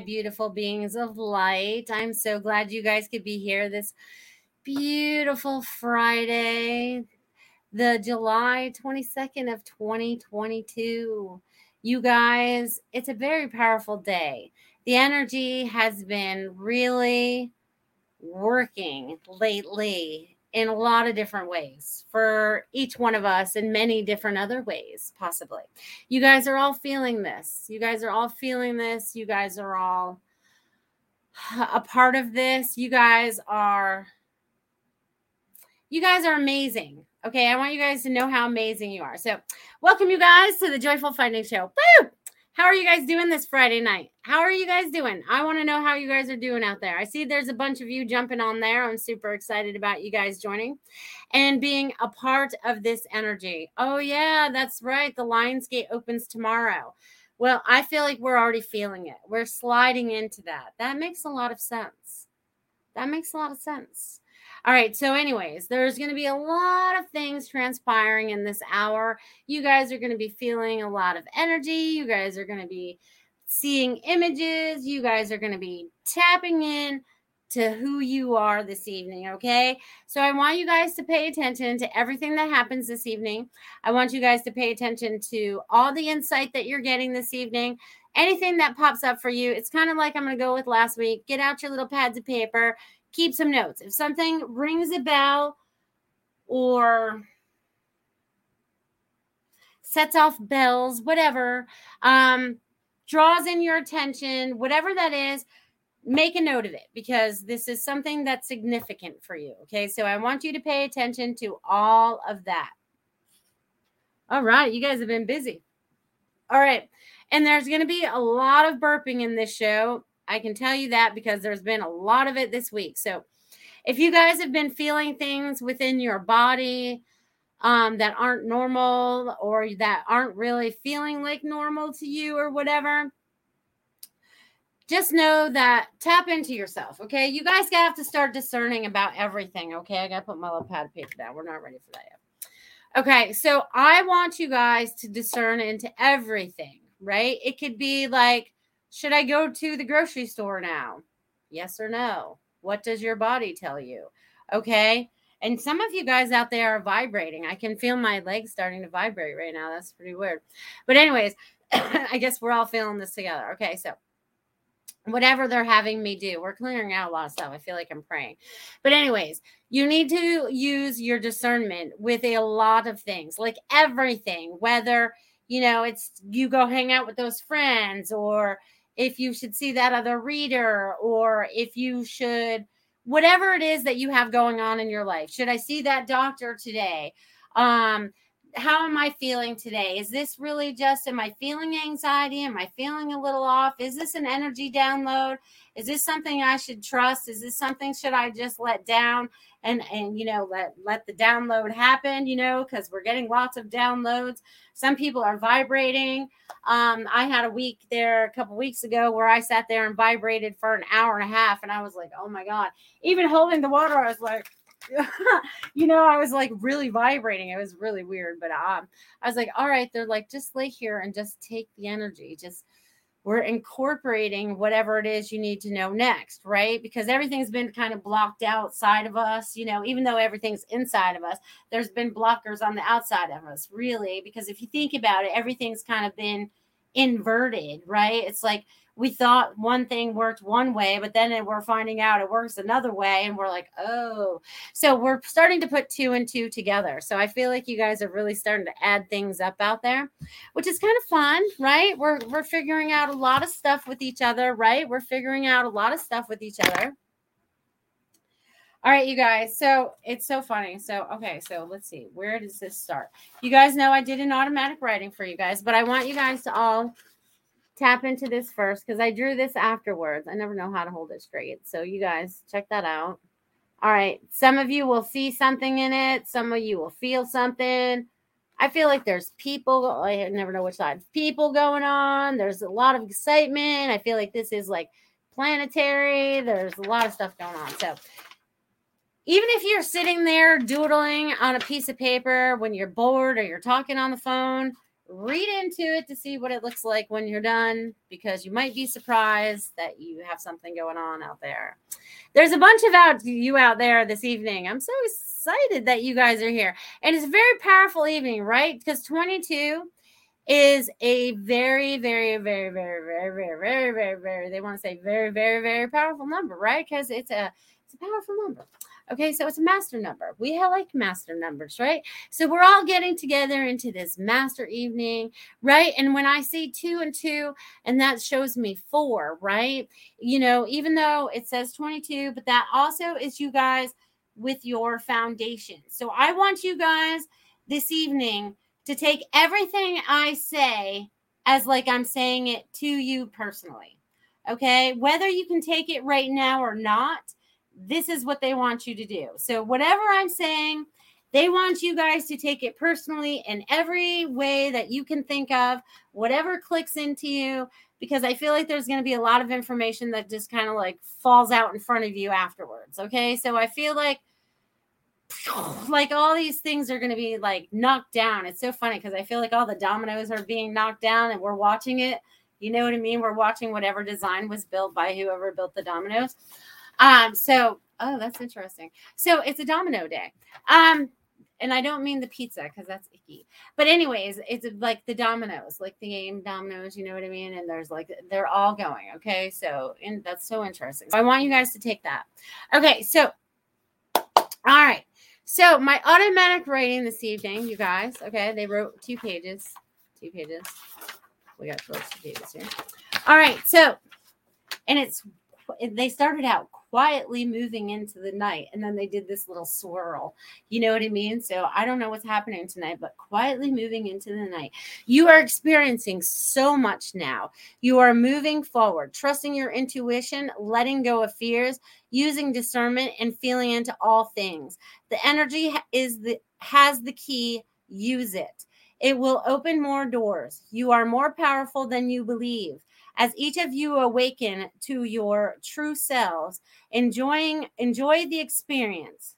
Beautiful beings of light. I'm so glad you guys could be here this beautiful Friday, the July 22nd of 2022. You guys, it's a very powerful day. The energy has been really working lately in a lot of different ways for each one of us in many different other ways possibly. You guys are all feeling this. You guys are all feeling this. You guys are all a part of this. You guys are you guys are amazing. Okay i want you guys to know how amazing you are. So welcome you guys to the joyful finding show. Woo! How are you guys doing this Friday night? How are you guys doing? I want to know how you guys are doing out there. I see there's a bunch of you jumping on there. I'm super excited about you guys joining and being a part of this energy. Oh, yeah, that's right. The Lion's Gate opens tomorrow. Well, I feel like we're already feeling it. We're sliding into that. That makes a lot of sense. That makes a lot of sense. All right. So, anyways, there's going to be a lot of things transpiring in this hour. You guys are going to be feeling a lot of energy. You guys are going to be seeing images. You guys are going to be tapping in to who you are this evening. Okay. So, I want you guys to pay attention to everything that happens this evening. I want you guys to pay attention to all the insight that you're getting this evening anything that pops up for you. It's kind of like I'm going to go with last week. Get out your little pads of paper, keep some notes. If something rings a bell or sets off bells, whatever, um, draws in your attention, whatever that is, make a note of it because this is something that's significant for you. Okay. So I want you to pay attention to all of that. All right. You guys have been busy. All right. And there's going to be a lot of burping in this show. I can tell you that because there's been a lot of it this week. So if you guys have been feeling things within your body um, that aren't normal or that aren't really feeling like normal to you or whatever, just know that tap into yourself. Okay. You guys have to start discerning about everything. Okay. I got to put my little pad of paper down. We're not ready for that yet. Okay. So I want you guys to discern into everything, right? It could be like, should I go to the grocery store now? Yes or no? What does your body tell you? Okay. And some of you guys out there are vibrating. I can feel my legs starting to vibrate right now. That's pretty weird. But, anyways, I guess we're all feeling this together. Okay, so whatever they're having me do. We're clearing out a lot of stuff. I feel like I'm praying. But, anyways, you need to use your discernment with a lot of things, like everything, whether, you know, it's you go hang out with those friends, or if you should see that other reader, or if you should, whatever it is that you have going on in your life. Should I see that doctor today? Um, how am I feeling today? Is this really just, am I feeling anxiety? Am I feeling a little off? Is this an energy download? Is this something I should trust? Is this something should I just let down and, and, you know, let, let the download happen, you know, cause we're getting lots of downloads. Some people are vibrating. Um, I had a week there a couple weeks ago where I sat there and vibrated for an hour and a half. And I was like, oh my God, even holding the water, I was like, you know, I was like really vibrating. It was really weird, but um, I was like, all right, they're like, just lay here and just take the energy. Just we're incorporating whatever it is you need to know next, right? Because everything's been kind of blocked outside of us, you know, even though everything's inside of us, there's been blockers on the outside of us, really. Because if you think about it, everything's kind of been inverted, right? It's like we thought one thing worked one way, but then we're finding out it works another way. And we're like, oh, so we're starting to put two and two together. So I feel like you guys are really starting to add things up out there, which is kind of fun, right? We're, we're figuring out a lot of stuff with each other, right? We're figuring out a lot of stuff with each other. All right, you guys. So it's so funny. So, okay. So let's see. Where does this start? You guys know I did an automatic writing for you guys, but I want you guys to all tap into this first because I drew this afterwards. I never know how to hold it straight. So you guys check that out. All right. Some of you will see something in it. Some of you will feel something. I feel like there's people. I never know which side. People going on. There's a lot of excitement. I feel like this is like planetary. There's a lot of stuff going on. So even if you're sitting there doodling on a piece of paper when you're bored or you're talking on the phone, read into it to see what it looks like when you're done because you might be surprised that you have something going on out there. There's a bunch of out you out there this evening. I'm so excited that you guys are here. And it's a very powerful evening, right? Because 22 is a very, very, very, very, very, very, very, very, very, they want to say very, very, very powerful number, right? Because it's a it's a powerful number. Okay, so it's a master number. We have like master numbers, right? So we're all getting together into this master evening, right? And when I see two and two, and that shows me four, right? You know, even though it says 22, but that also is you guys with your foundation. So I want you guys this evening to take everything I say as like I'm saying it to you personally. Okay, whether you can take it right now or not this is what they want you to do. So, whatever I'm saying, they want you guys to take it personally in every way that you can think of, whatever clicks into you, because I feel like there's going to be a lot of information that just kind of like falls out in front of you afterwards. Okay. So, I feel like like all these things are going to be like knocked down. It's so funny because I feel like all the dominoes are being knocked down and we're watching it. You know what I mean? We're watching whatever design was built by whoever built the dominoes. Um, so oh, that's interesting. So it's a domino day. Um, and I don't mean the pizza because that's icky. But anyways, it's like the dominoes, like the game dominoes, you know what I mean? And there's like they're all going. Okay. So and that's so interesting. So I want you guys to take that. Okay, so all right. So my automatic writing this evening, you guys, okay, they wrote two pages. Two pages. We got close to pages here. All right, so and it's they started out quietly moving into the night and then they did this little swirl. You know what i mean? So i don't know what's happening tonight but quietly moving into the night. You are experiencing so much now. You are moving forward trusting your intuition letting go of fears using discernment and feeling into all things. The energy is the has the key. Use it. It will open more doors. You are more powerful than you believe as each of you awaken to your true selves, enjoying enjoy the experience.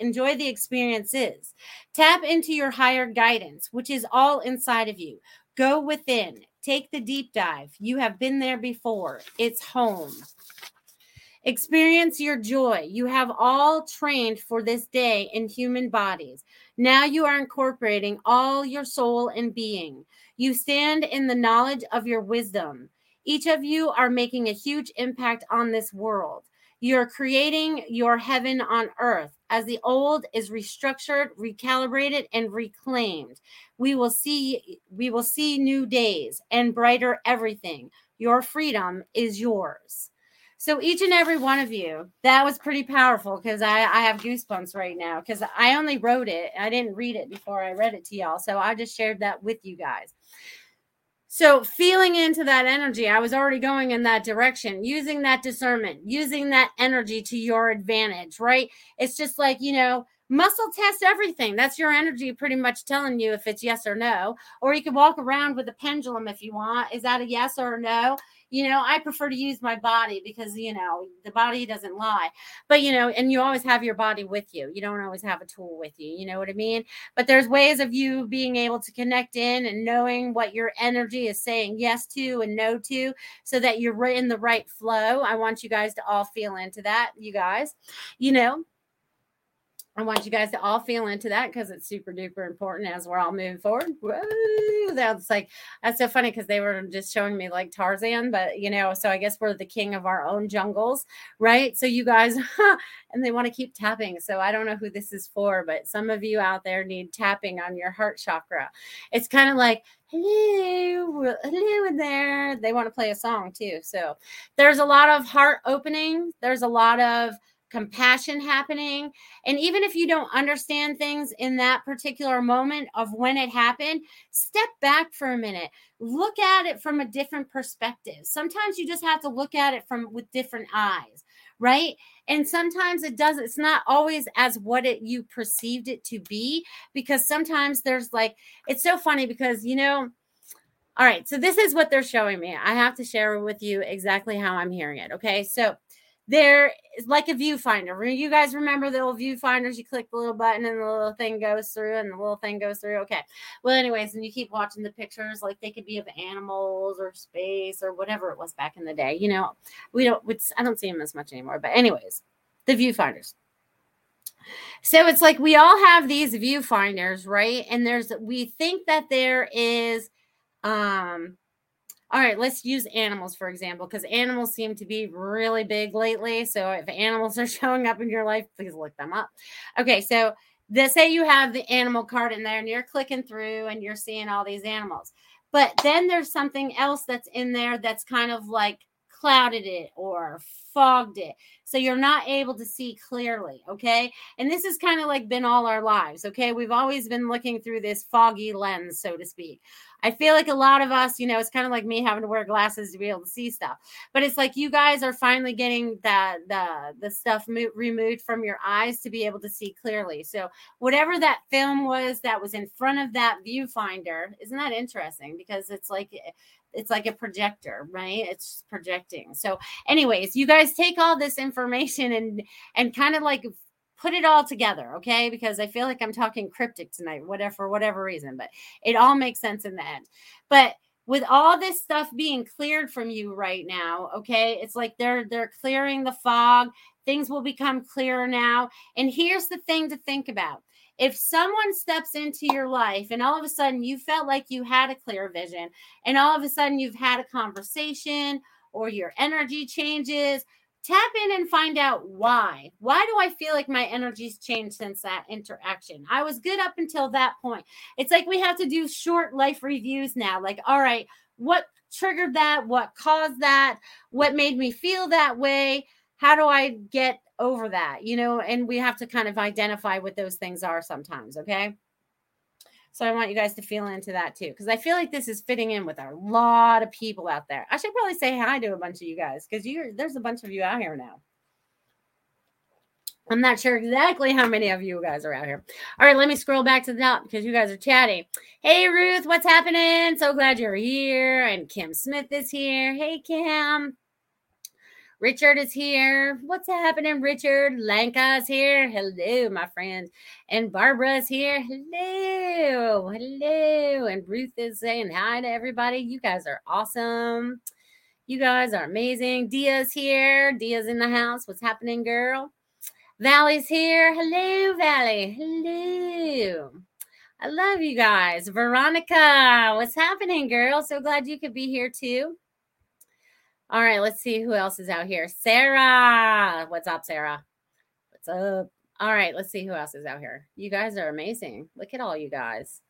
Enjoy the experiences. Tap into your higher guidance, which is all inside of you. Go within. Take the deep dive. You have been there before. It's home. Experience your joy. You have all trained for this day in human bodies. Now you are incorporating all your soul and being. You stand in the knowledge of your wisdom. Each of you are making a huge impact on this world. You're creating your heaven on earth as the old is restructured, recalibrated, and reclaimed. We will see we will see new days and brighter everything. Your freedom is yours. So each and every one of you, that was pretty powerful because I, I have goosebumps right now because I only wrote it. I didn't read it before I read it to y'all. So I just shared that with you guys. So, feeling into that energy, I was already going in that direction, using that discernment, using that energy to your advantage, right? It's just like, you know, muscle test everything. That's your energy pretty much telling you if it's yes or no. Or you can walk around with a pendulum if you want. Is that a yes or a no? you know i prefer to use my body because you know the body doesn't lie but you know and you always have your body with you you don't always have a tool with you you know what i mean but there's ways of you being able to connect in and knowing what your energy is saying yes to and no to so that you're in the right flow i want you guys to all feel into that you guys you know I want you guys to all feel into that because it's super duper important as we're all moving forward. That's like that's so funny because they were just showing me like Tarzan, but you know, so I guess we're the king of our own jungles, right? So you guys, and they want to keep tapping. So I don't know who this is for, but some of you out there need tapping on your heart chakra. It's kind of like hello, hello in there. They want to play a song too. So there's a lot of heart opening. There's a lot of compassion happening. And even if you don't understand things in that particular moment of when it happened, step back for a minute. Look at it from a different perspective. Sometimes you just have to look at it from with different eyes, right? And sometimes it does it's not always as what it you perceived it to be because sometimes there's like it's so funny because you know all right, so this is what they're showing me. I have to share with you exactly how I'm hearing it. Okay. So there is like a viewfinder. You guys remember the old viewfinders? You click the little button and the little thing goes through, and the little thing goes through. Okay. Well, anyways, and you keep watching the pictures, like they could be of animals or space or whatever it was back in the day. You know, we don't. I don't see them as much anymore. But anyways, the viewfinders. So it's like we all have these viewfinders, right? And there's we think that there is um all right, let's use animals for example, because animals seem to be really big lately. So if animals are showing up in your life, please look them up. Okay, so let's say you have the animal card in there and you're clicking through and you're seeing all these animals. But then there's something else that's in there that's kind of like clouded it or fogged it. So you're not able to see clearly. Okay. And this has kind of like been all our lives. Okay. We've always been looking through this foggy lens, so to speak. I feel like a lot of us, you know, it's kind of like me having to wear glasses to be able to see stuff. But it's like you guys are finally getting that the the stuff mo- removed from your eyes to be able to see clearly. So whatever that film was that was in front of that viewfinder, isn't that interesting? Because it's like eh, it's like a projector right it's projecting so anyways you guys take all this information and and kind of like put it all together okay? Because i feel like i'm talking cryptic tonight whatever for whatever reason but it all makes sense in the end. But with all this stuff being cleared from you right now okay it's like they're they're clearing the fog. Things will become clearer now. And here's the thing to think about. If someone steps into your life and all of a sudden you felt like you had a clear vision and all of a sudden you've had a conversation or your energy changes tap in and find out why. Why do I feel like my energy's changed since that interaction? I was good up until that point. It's like we have to do short life reviews now. Like, all right, what triggered that? What caused that? What made me feel that way? How do I get over that, you know, and we have to kind of identify what those things are sometimes. Okay. So I want you guys to feel into that too, because I feel like this is fitting in with a lot of people out there. I should probably say hi to a bunch of you guys because you there's a bunch of you out here now. I'm not sure exactly how many of you guys are out here. All right, let me scroll back to the top because you guys are chatting. Hey, Ruth, what's happening? So glad you're here. And Kim Smith is here. Hey, Kim. Richard is here. What's happening, Richard? Lanka's here. Hello, my friend. And Barbara's here. Hello. Hello. And Ruth is saying hi to everybody. You guys are awesome. You guys are amazing. Dia's here. Dia's in the house. What's happening, girl? Valley's here. Hello, Valley. Hello. I love you guys. Veronica, what's happening, girl? So glad you could be here too. All right, let's see who else is out here. Sarah. What's up, Sarah? What's up? All right, let's see who else is out here. You guys are amazing. Look at all you guys.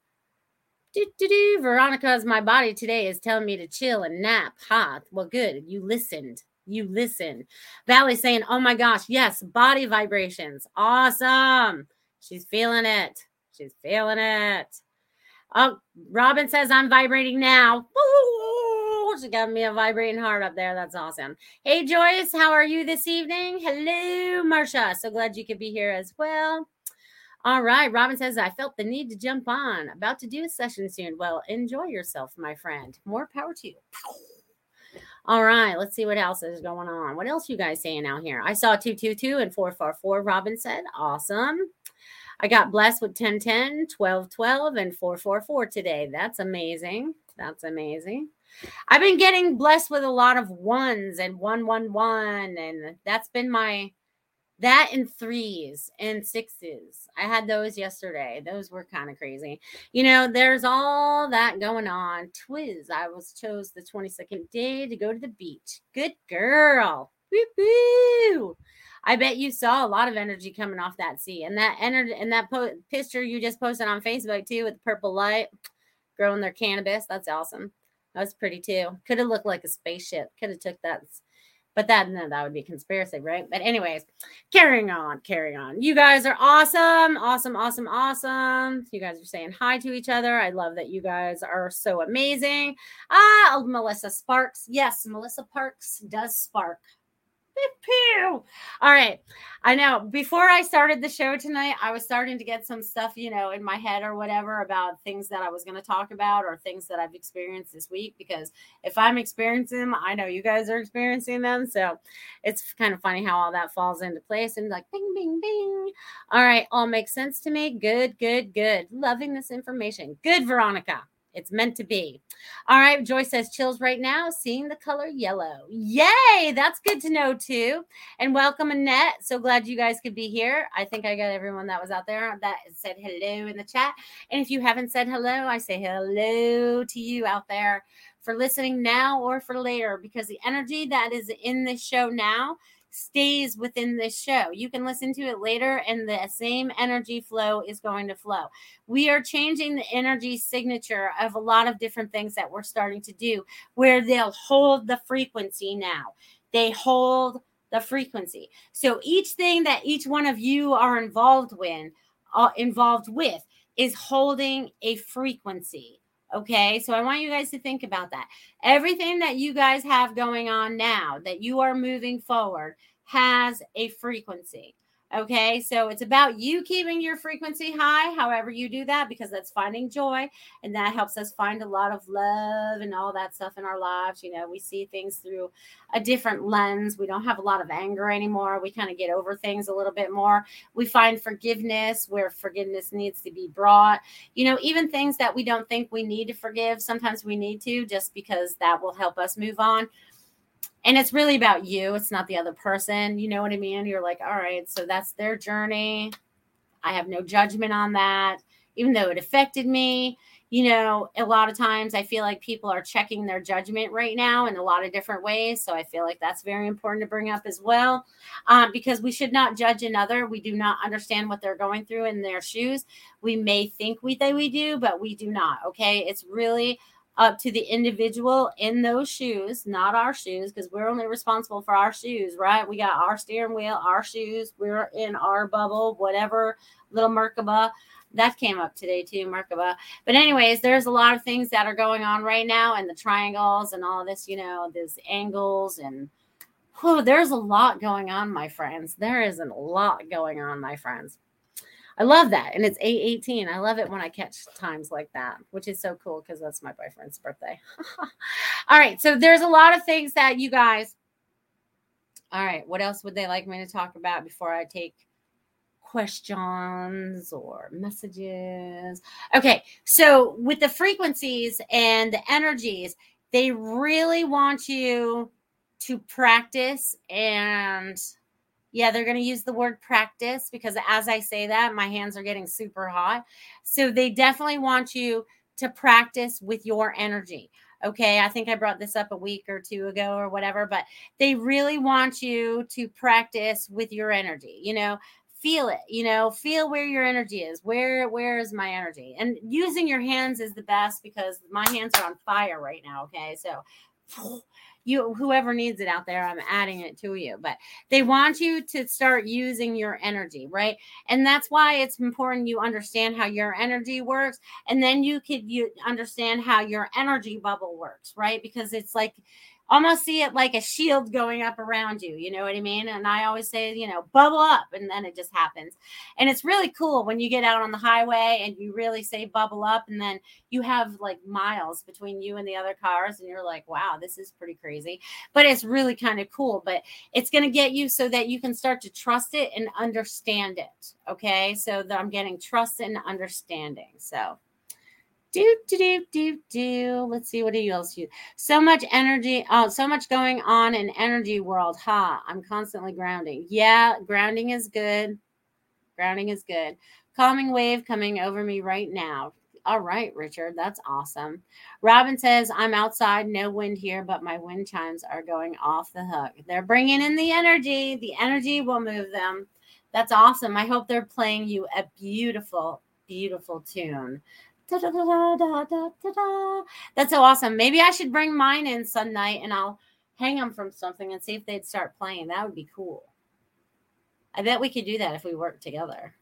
Do, do, do. Veronica's my body today is telling me to chill and nap. Ha. Well, good. You listened. You listened. Valley saying, oh my gosh, yes, body vibrations. Awesome. She's feeling it. She's feeling it. Oh, Robin says I'm vibrating now. Woo! She got me a vibrating heart up there. That's awesome. Hey, Joyce, how are you this evening? Hello, Marcia. So glad you could be here as well. All right. Robin says, I felt the need to jump on. About to do a session soon. Well, enjoy yourself, my friend. More power to you. All right, let's see what else is going on. What else you guys saying out here? I saw 222 and 444, Robin said. Awesome. I got blessed with 1010, 1212, and 444 today. That's amazing. That's amazing. I've been getting blessed with a lot of ones and 111, and that's been my that and threes and sixes. I had those yesterday. Those were kind of crazy. You know, there's all that going on. Twiz, I was chose the 22nd day to go to the beach. Good girl. Woo-hoo. I bet you saw a lot of energy coming off that sea, and that energy and that po- picture you just posted on Facebook too with the purple light growing their cannabis. That's awesome. That was pretty too. Could have looked like a spaceship. Could have took that, but that no, that would be conspiracy, right? But anyways, carrying on, carrying on. You guys are awesome, awesome, awesome, awesome. You guys are saying hi to each other. I love that you guys are so amazing. Ah, Melissa Sparks. Yes, Melissa Parks does spark. Pew. All right. I know before I started the show tonight, I was starting to get some stuff, you know, in my head or whatever about things that I was going to talk about or things that I've experienced this week. Because if I'm experiencing them, I know you guys are experiencing them. So it's kind of funny how all that falls into place and like bing, bing, bing. All right. All makes sense to me. Good, good, good. Loving this information. Good, Veronica. It's meant to be. All right. Joy says chills right now, seeing the color yellow. Yay. That's good to know too. And welcome, Annette. So glad you guys could be here. I think I got everyone that was out there that said hello in the chat. And if you haven't said hello, I say hello to you out there for listening now or for later because the energy that is in this show now stays within this show. You can listen to it later, and the same energy flow is going to flow. We are changing the energy signature of a lot of different things that we're starting to do where they'll hold the frequency now. They hold the frequency. So each thing that each one of you are involved with, uh, involved with is holding a frequency. Okay, so I want you guys to think about that. Everything that you guys have going on now, that you are moving forward, has a frequency. Okay, so it's about you keeping your frequency high, however you do that, because that's finding joy and that helps us find a lot of love and all that stuff in our lives. You know, we see things through a different lens. We don't have a lot of anger anymore. We kind of get over things a little bit more. We find forgiveness where forgiveness needs to be brought. You know, even things that we don't think we need to forgive, sometimes we need to just because that will help us move on and it's really about you it's not the other person you know what i mean? You're like all right so that's their journey. I have no judgment on that even though it affected me. You know a lot of times i feel like people are checking their judgment right now in a lot of different ways so i feel like that's very important to bring up as well um, because we should not judge another. We do not understand what they're going through in their shoes. We may think we that we do but we do not okay? It's really up to the individual in those shoes, not our shoes, because we're only responsible for our shoes, right? We got our steering wheel, our shoes, we're in our bubble, whatever little Merkaba. That came up today too, Merkaba. But, anyways, there's a lot of things that are going on right now, and the triangles and all this, you know, these angles and whew, there's a lot going on, my friends. There is a lot going on, my friends. I love that. And it's 818. I love it when I catch times like that, which is so cool because that's my boyfriend's birthday. all right. So there's a lot of things that you guys. All right. What else would they like me to talk about before I take questions or messages? Okay. So with the frequencies and the energies, they really want you to practice and yeah, they're going to use the word practice because as I say that, my hands are getting super hot. So they definitely want you to practice with your energy. Okay, I think I brought this up a week or two ago or whatever, but they really want you to practice with your energy. You know, feel it you know feel where your energy is where where is my energy and using your hands is the best because my hands are on fire right now okay so you whoever needs it out there i'm adding it to you but they want you to start using your energy right? And that's why it's important you understand how your energy works and then you could you understand how your energy bubble works right? Because it's like almost see it like a shield going up around you. You know what I mean? And I always say, you know, bubble up, and then it just happens. And it's really cool when you get out on the highway and you really say bubble up, and then you have like miles between you and the other cars, and you're like, wow, this is pretty crazy. But it's really kind of cool. But it's going to get you so that you can start to trust it and understand it. Okay. So that I'm getting trust and understanding. So do do do do do. Let's see what do you else use. So much energy. Oh, so much going on in energy world. Ha! I'm constantly grounding. Yeah, grounding is good. Grounding is good. Calming wave coming over me right now. All right, Richard, that's awesome. Robin says, I'm outside, no wind here, but my wind chimes are going off the hook. They're bringing in the energy. The energy will move them. That's awesome. I hope they're playing you a beautiful, beautiful tune. That's so awesome. Maybe I should bring mine in some night and I'll hang them from something and see if they'd start playing. That would be cool. I bet we could do that if we work together.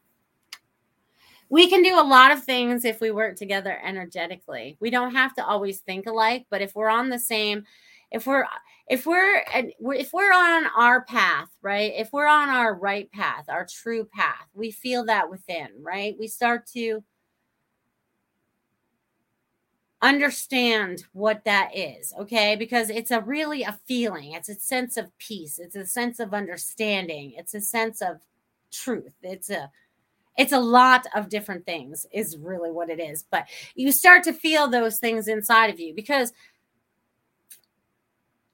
We can do a lot of things if we work together energetically. We don't have to always think alike, but if we're on the same if we're if we're if we're on our path right if we're on our right path our true path we feel that within right we start to understand what that is okay? Because it's a really a feeling it's a sense of peace it's a sense of understanding it's a sense of truth it's a it's a lot of different things is really what it is but you start to feel those things inside of you because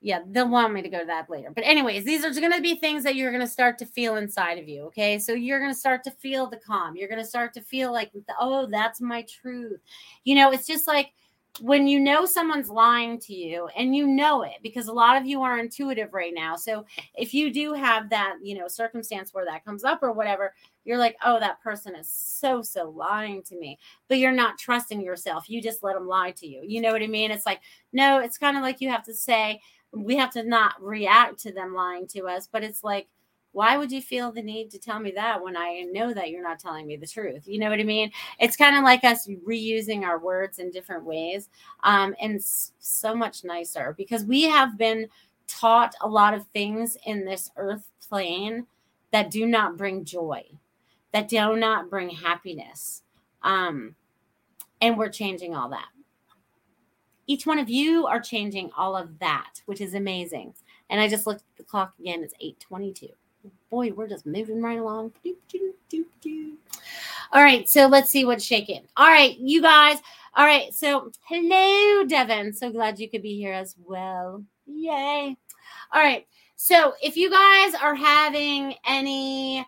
yeah they'll want me to go to that later but anyways these are going to be things that you're going to start to feel inside of you okay? So you're going to start to feel the calm you're going to start to feel like oh that's my truth. You know it's just like when you know someone's lying to you and you know it because a lot of you are intuitive right now. So if you do have that you know circumstance where that comes up or whatever you're like oh that person is so so lying to me but you're not trusting yourself. You just let them lie to you. You know what i mean? It's like no it's kind of like you have to say we have to not react to them lying to us but it's like why would you feel the need to tell me that when I know that you're not telling me the truth? You know what I mean? It's kind of like us reusing our words in different ways um, and so much nicer because we have been taught a lot of things in this earth plane that do not bring joy, that do not bring happiness. Um, and we're changing all that. Each one of you are changing all of that, which is amazing. And I just looked at the clock again, it's 822 boy, we're just moving right along. All right, so let's see what's shaking. All right, you guys. All right, so hello, Devin. So glad you could be here as well. Yay. All right, so if you guys are having any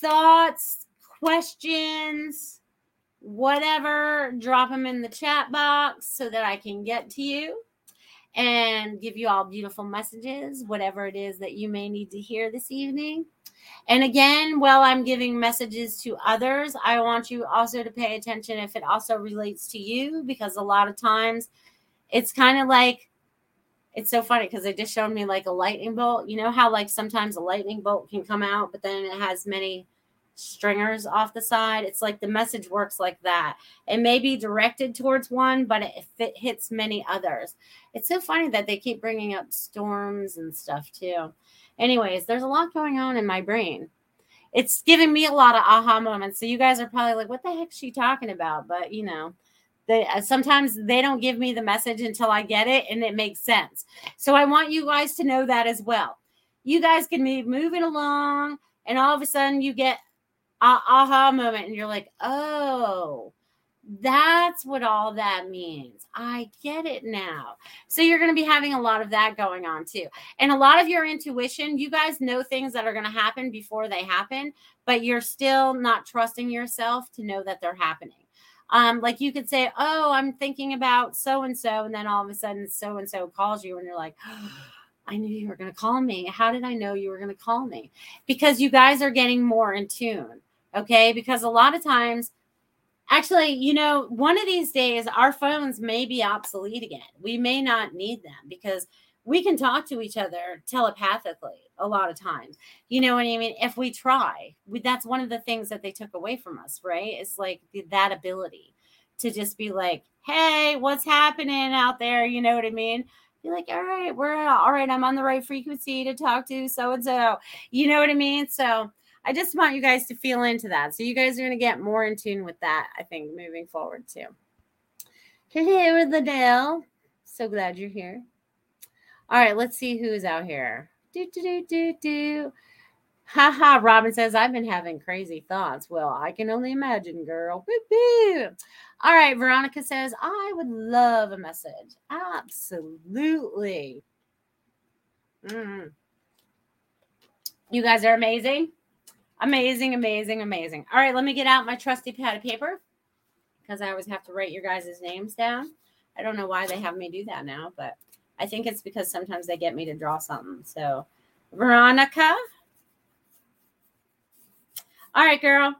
thoughts, questions, whatever, drop them in the chat box so that I can get to you and give you all beautiful messages, whatever it is that you may need to hear this evening. And again, while I'm giving messages to others, I want you also to pay attention if it also relates to you, because a lot of times it's kind of like, it's so funny because they just showed me like a lightning bolt. You know how, like, sometimes a lightning bolt can come out, but then it has many stringers off the side. It's like the message works like that. It may be directed towards one, but if it hits many others, it's so funny that they keep bringing up storms and stuff too. Anyways, there's a lot going on in my brain. It's giving me a lot of aha moments. So you guys are probably like, "What the heck is she talking about?" But you know, they uh, sometimes they don't give me the message until I get it and it makes sense. So I want you guys to know that as well. You guys can be moving along, and all of a sudden you get aha moment and you're like, oh, That's what all that means. I get it now. So you're going to be having a lot of that going on too. And a lot of your intuition, you guys know things that are going to happen before they happen, but you're still not trusting yourself to know that they're happening. Um, like you could say, Oh, I'm thinking about so and so. And then all of a sudden, so and so calls you, and you're like, oh, I knew you were going to call me. How did I know you were going to call me? Because you guys are getting more in tune. Okay. Because a lot of times, Actually, you know, one of these days our phones may be obsolete again. We may not need them because we can talk to each other telepathically a lot of times. You know what I mean? If we try, we, that's one of the things that they took away from us, right? It's like the, that ability to just be like, hey, what's happening out there? You know what I mean? Be like, all right, we're all right. I'm on the right frequency to talk to so and so. You know what I mean? So, I just want you guys to feel into that. So you guys are going to get more in tune with that, I think, moving forward too. Hello, Liddell. So glad you're here. All right, let's see who's out here. Do, do, do, do, do. Ha ha. Robin says, I've been having crazy thoughts. Well, I can only imagine, girl. All right. Veronica says, I would love a message. Absolutely. Mm. You guys are amazing. Amazing, amazing, amazing. All right, let me get out my trusty pad of paper because I always have to write your guys' names down. I don't know why they have me do that now, but I think it's because sometimes they get me to draw something. So, Veronica. All right, girl.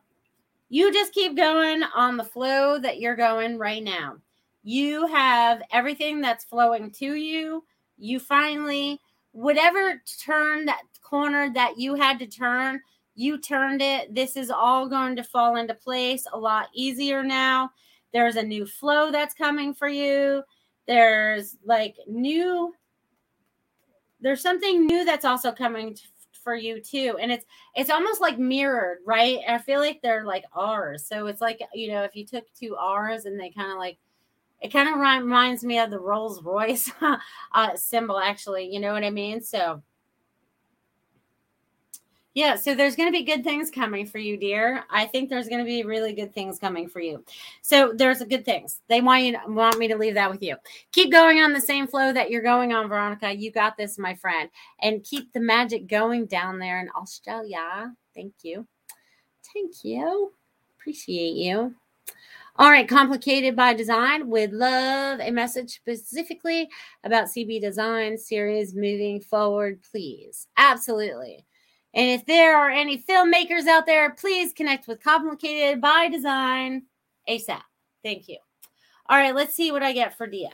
You just keep going on the flow that you're going right now. You have everything that's flowing to you. You finally, whatever turn that corner that you had to turn, you turned it. This is all going to fall into place a lot easier now. There's a new flow that's coming for you. There's like new, there's something new that's also coming t- for you too. And it's, it's almost like mirrored, right? I feel like they're like R's. So it's like, you know, if you took two R's and they kind of like, it kind of reminds me of the Rolls Royce uh, symbol, actually. You know what I mean? So, yeah, so there's going to be good things coming for you, dear. I think there's going to be really good things coming for you. So there's good things. They want you want me to leave that with you. Keep going on the same flow that you're going on, Veronica. You got this, my friend. And keep the magic going down there in Australia. Thank you. Thank you. Appreciate you. All right, complicated by design. Would love a message specifically about CB design series moving forward, please. Absolutely. And if there are any filmmakers out there, please connect with Complicated by Design ASAP. Thank you. All right, let's see what I get for Dia.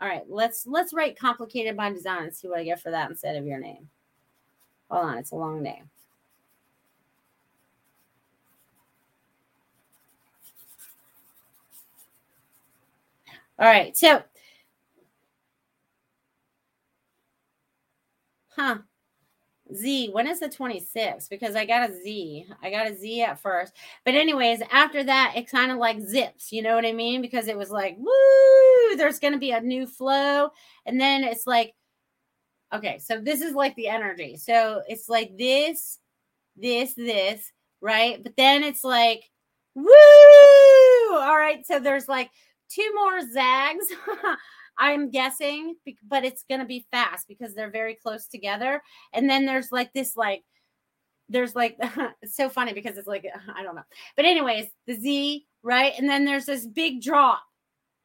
All right, let's let's write Complicated by Design and see what I get for that instead of your name. Hold on, it's a long name. All right, so huh Z, when is the 26th? Because I got a Z. I got a Z at first. But, anyways, after that, it kind of like zips. You know what I mean? Because it was like, woo, there's going to be a new flow. And then it's like, okay, so this is like the energy. So it's like this, this, this, right? But then it's like, woo. All right. So there's like two more zags. I'm guessing, but it's going to be fast because they're very close together. And then there's like this, like, there's like, it's so funny because it's like, I don't know. But, anyways, the Z, right? And then there's this big drop.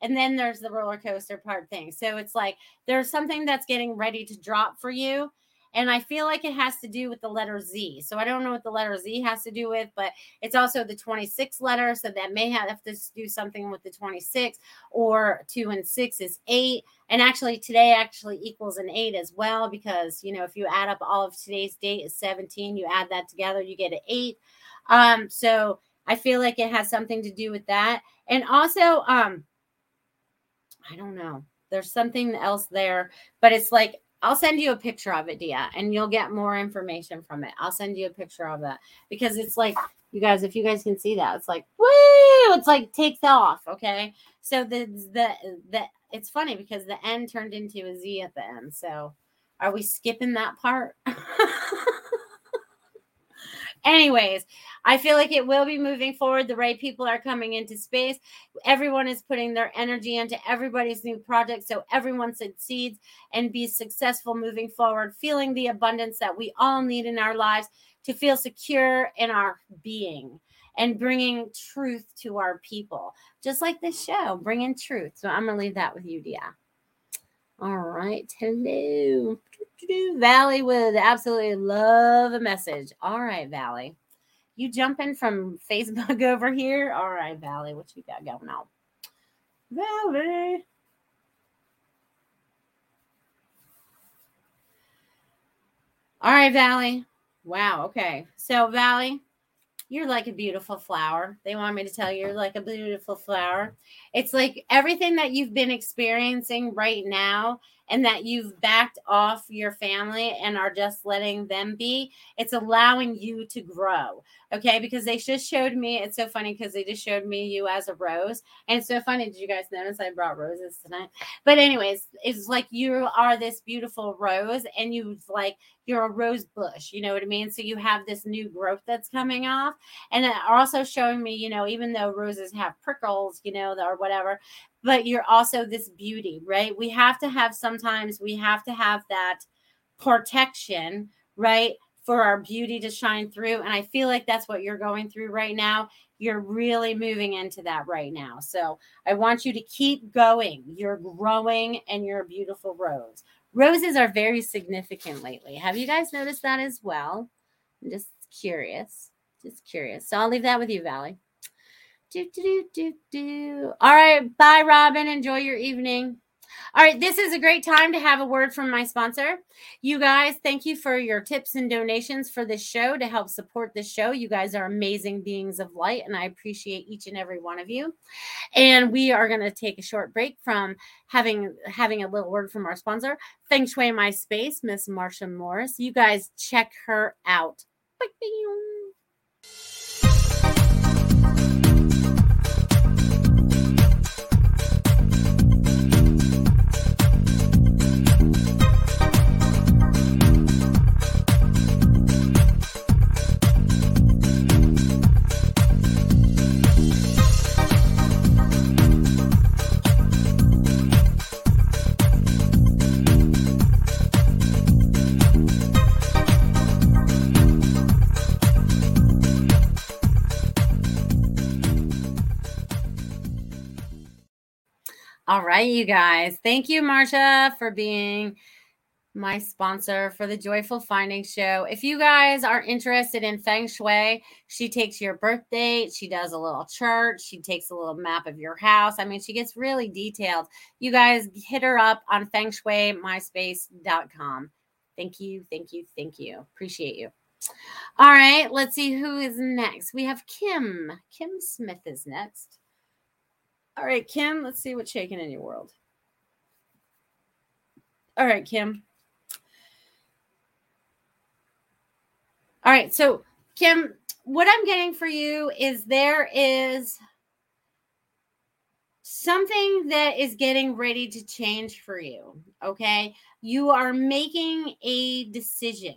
And then there's the roller coaster part thing. So it's like there's something that's getting ready to drop for you and I feel like it has to do with the letter Z. So I don't know what the letter Z has to do with, but it's also the 26 letter. So that may have to do something with the 26, or two and six is eight. And actually, today actually equals an eight as well, because, you know, if you add up all of today's date is 17, you add that together, you get an eight. Um, so I feel like it has something to do with that. And also, um, I don't know. There's something else there, but it's like I'll send you a picture of it, Dia, and you'll get more information from it. I'll send you a picture of that because it's like you guys, if you guys can see that, it's like woo, it's like takes off. Okay, so the the the it's funny because the N turned into a Z at the end. So are we skipping that part? Anyways, I feel like it will be moving forward. The right people are coming into space. Everyone is putting their energy into everybody's new project so everyone succeeds and be successful moving forward, feeling the abundance that we all need in our lives to feel secure in our being and bringing truth to our people, just like this show, bringing truth. So I'm going to leave that with you, Dia. All right. Hello. Valley would absolutely love a message. All right, Valley. You jumping from Facebook over here? All right, Valley. What you got going on? Valley. All right, Valley. Wow. Okay. So, Valley, you're like a beautiful flower. They want me to tell you you're like a beautiful flower. It's like everything that you've been experiencing right now and that you've backed off your family and are just letting them be, it's allowing you to grow. Okay. Because they just showed me, it's so funny because they just showed me you as a rose. And it's so funny. Did you guys notice I brought roses tonight? But, anyways, it's like you are this beautiful rose and you've like, you're a rose bush. You know what I mean? So you have this new growth that's coming off. And also showing me, you know, even though roses have prickles, you know, or whatever, but you're also this beauty, right? We have to have sometimes we have to have that protection, right? For our beauty to shine through. And I feel like that's what you're going through right now. You're really moving into that right now. So I want you to keep going. You're growing and you're a beautiful rose. Roses are very significant lately. Have you guys noticed that as well? I'm just curious. Just curious. So I'll leave that with you, Valley. Do, do, do, do. All right. Bye, Robin. Enjoy your evening. All right, this is a great time to have a word from my sponsor. You guys, thank you for your tips and donations for this show to help support this show. You guys are amazing beings of light, and I appreciate each and every one of you. And we are going to take a short break from having having a little word from our sponsor, Feng Shui My Space, Miss Marsha Morris. You guys check her out. Bye. All right, you guys. Thank you, Marsha, for being my sponsor for the Joyful Findings Show. If you guys are interested in Feng Shui, she takes your birth date, she does a little chart, she takes a little map of your house. I mean, she gets really detailed. You guys hit her up on feng shui myspace.com. Thank you, thank you, thank you. Appreciate you. All right, let's see who is next. We have Kim. Kim Smith is next. All right, Kim, let's see what's shaking in your world. All right, Kim. All right, so Kim, what I'm getting for you is there is something that is getting ready to change for you. Okay. You are making a decision.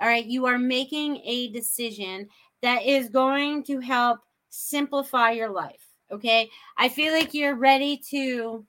All right. You are making a decision that is going to help simplify your life. Okay. I feel like you're ready to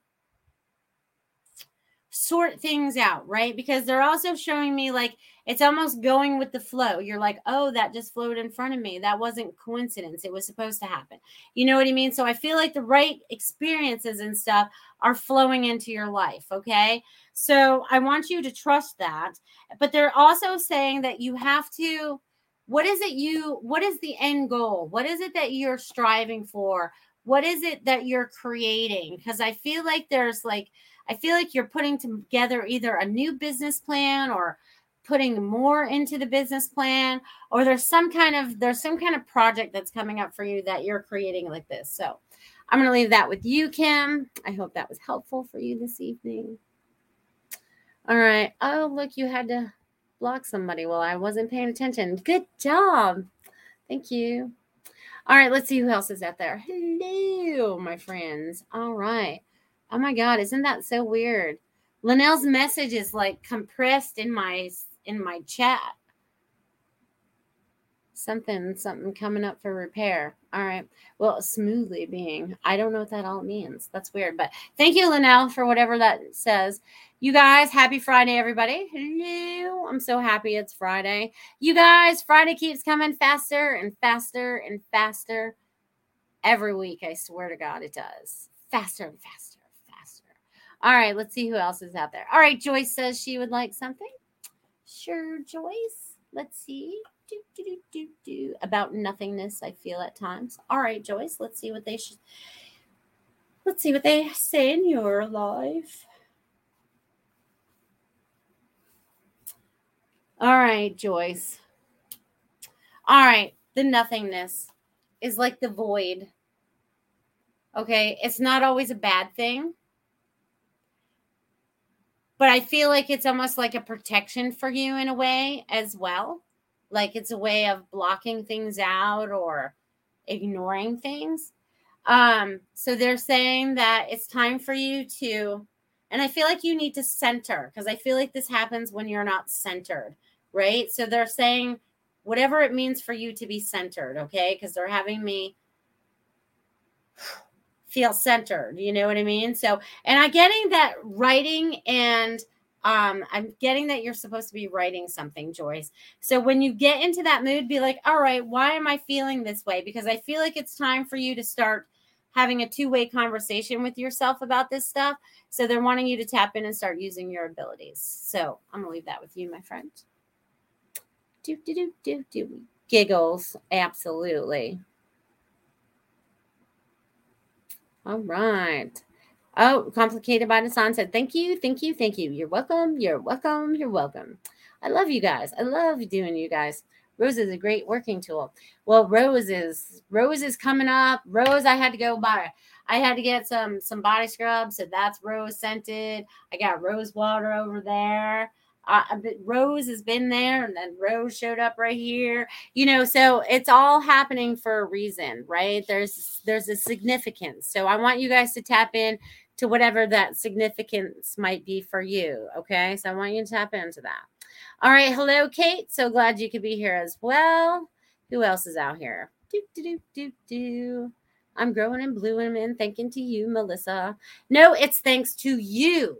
sort things out, right? Because they're also showing me like it's almost going with the flow. You're like, oh, that just flowed in front of me. That wasn't coincidence. It was supposed to happen. You know what I mean? So I feel like the right experiences and stuff are flowing into your life. Okay. So I want you to trust that. But they're also saying that you have to. What is it you, what is the end goal? What is it that you're striving for? What is it that you're creating? Because i feel like there's like i feel like you're putting together either a new business plan or putting more into the business plan or there's some kind of there's some kind of project that's coming up for you that you're creating like this. So i'm going to leave that with you kim. I hope that was helpful for you this evening. All right. Oh look you had to block somebody while i wasn't paying attention. Good job. Thank you all right, let's see who else is out there. Hello, my friends. All right. Oh my God, isn't that so weird? Linnell's message is like compressed in my in my chat. Something, something coming up for repair. All right. Well, smoothly being. I don't know what that all means. That's weird. But thank you, Linnell, for whatever that says. You guys, happy Friday, everybody. Hello. I'm so happy it's Friday. You guys, Friday keeps coming faster and faster and faster every week. I swear to God, it does. Faster and faster, and faster. All right, let's see who else is out there. All right, Joyce says she would like something. Sure, Joyce. Let's see do, do, do, do, about nothingness, I feel at times. All right, Joyce, let's see what they should let's see what they say in your life. All right, Joyce. All right, the nothingness is like the void. Okay, it's not always a bad thing. But I feel like it's almost like a protection for you in a way as well like it's a way of blocking things out or ignoring things. Um, so they're saying that it's time for you to, and I feel like you need to center because I feel like this happens when you're not centered, right? So they're saying whatever it means for you to be centered, okay? Because they're having me feel centered, you know what I mean? So, and I'm getting that writing and um i'm getting that you're supposed to be writing something joyce. So when you get into that mood be like all right why am i feeling this way? Because i feel like it's time for you to start having a two-way conversation with yourself about this stuff. So they're wanting you to tap in and start using your abilities. So i'm gonna leave that with you my friend. Do do do do do. Giggles. Absolutely. All right Oh, complicated by the sun said, Thank you, thank you, thank you. You're welcome, you're welcome, you're welcome. I love you guys. I love doing you guys. Rose is a great working tool. Well, Rose is Rose is coming up. Rose, I had to go buy. I had to get some some body scrub, so that's rose scented. I got rose water over there. Rose has been there, and then Rose showed up right here. You know, so it's all happening for a reason, right? There's there's a significance. So I want you guys to tap in to whatever that significance might be for you. Okay. So I want you to tap into that. All right. Hello, Kate. So glad you could be here as well. Who else is out here? Do, do, do, do, do. I'm growing and blooming and thanking to you, Melissa. No, it's thanks to you.